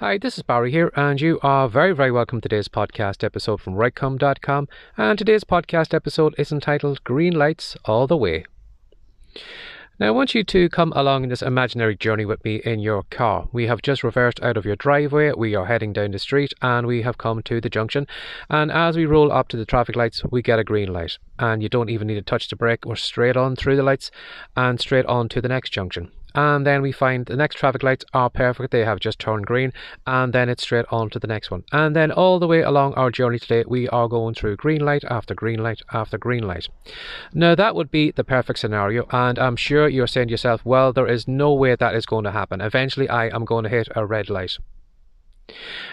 Hi, this is Barry here, and you are very, very welcome to today's podcast episode from WriteCome.com. And today's podcast episode is entitled Green Lights All the Way. Now, I want you to come along in this imaginary journey with me in your car. We have just reversed out of your driveway, we are heading down the street, and we have come to the junction. And as we roll up to the traffic lights, we get a green light. And you don't even need to touch the brake, we're straight on through the lights and straight on to the next junction and then we find the next traffic lights are perfect. They have just turned green. And then it's straight on to the next one. And then all the way along our journey today we are going through green light after green light after green light. Now that would be the perfect scenario. And i'm sure you're saying to yourself well there is no way that is going to happen. Eventually i am going to hit a red light.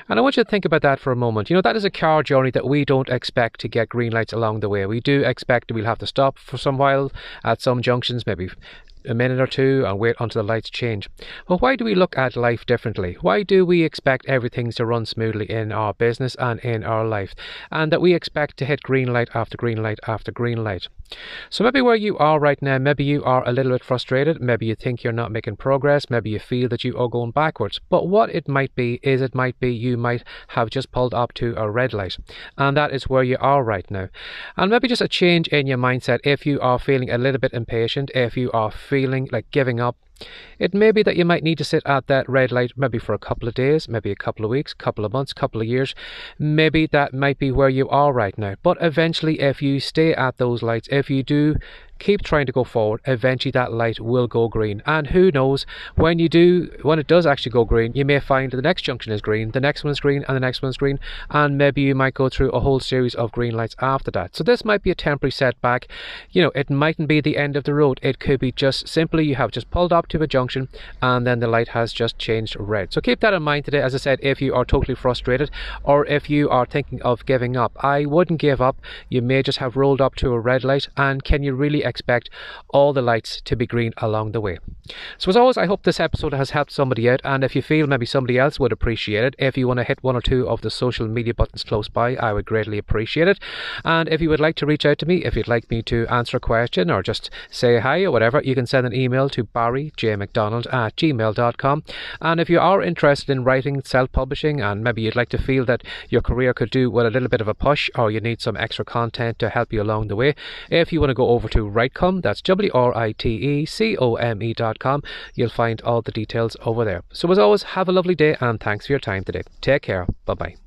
And I want you to think about that for a moment. You know, that is a car journey that we don't expect to get green lights along the way. We do expect we'll have to stop for some while at some junctions, maybe a minute or two and wait until the lights change. Well, why do we look at life differently? Why do we expect everything to run smoothly in our business and in our life? And that we expect to hit green light after green light after green light? So maybe where you are right now, maybe you are a little bit frustrated, maybe you think you're not making progress, maybe you feel that you are going backwards. But what it might be is it might be you might have just pulled up to a red light. And that is where you are right now. And maybe just a change in your mindset if you are feeling a little bit impatient, if you are feeling like giving up, it may be that you might need to sit at that red light maybe for a couple of days, maybe a couple of weeks, couple of months, couple of years. Maybe that might be where you are right now. But eventually, if you stay at those lights, if you do keep trying to go forward eventually that light will go green. And who knows when you do when it does actually go green you may find the next junction is green the next one is green and the next one is green. And maybe you might go through a whole series of green lights after that. So this might be a temporary setback. You know it mightn't be the end of the road. It could be just simply you have just pulled up to a junction and then the light has just changed red so keep that in mind today as i said if you are totally frustrated or if you are thinking of giving up i wouldn't give up you may just have rolled up to a red light and can you really expect all the lights to be green along the way. So, as always, I hope this episode has helped somebody out. And if you feel maybe somebody else would appreciate it, if you want to hit one or two of the social media buttons close by, I would greatly appreciate it. And if you would like to reach out to me, if you'd like me to answer a question or just say hi or whatever, you can send an email to barryjmcdonald at gmail.com. And if you are interested in writing, self publishing, and maybe you'd like to feel that your career could do with a little bit of a push or you need some extra content to help you along the way, if you want to go over to WriteCome, that's W R I T E C O M E.com, you'll find all the details over there. So, as always, have a lovely day and thanks for your time today. Take care. Bye bye.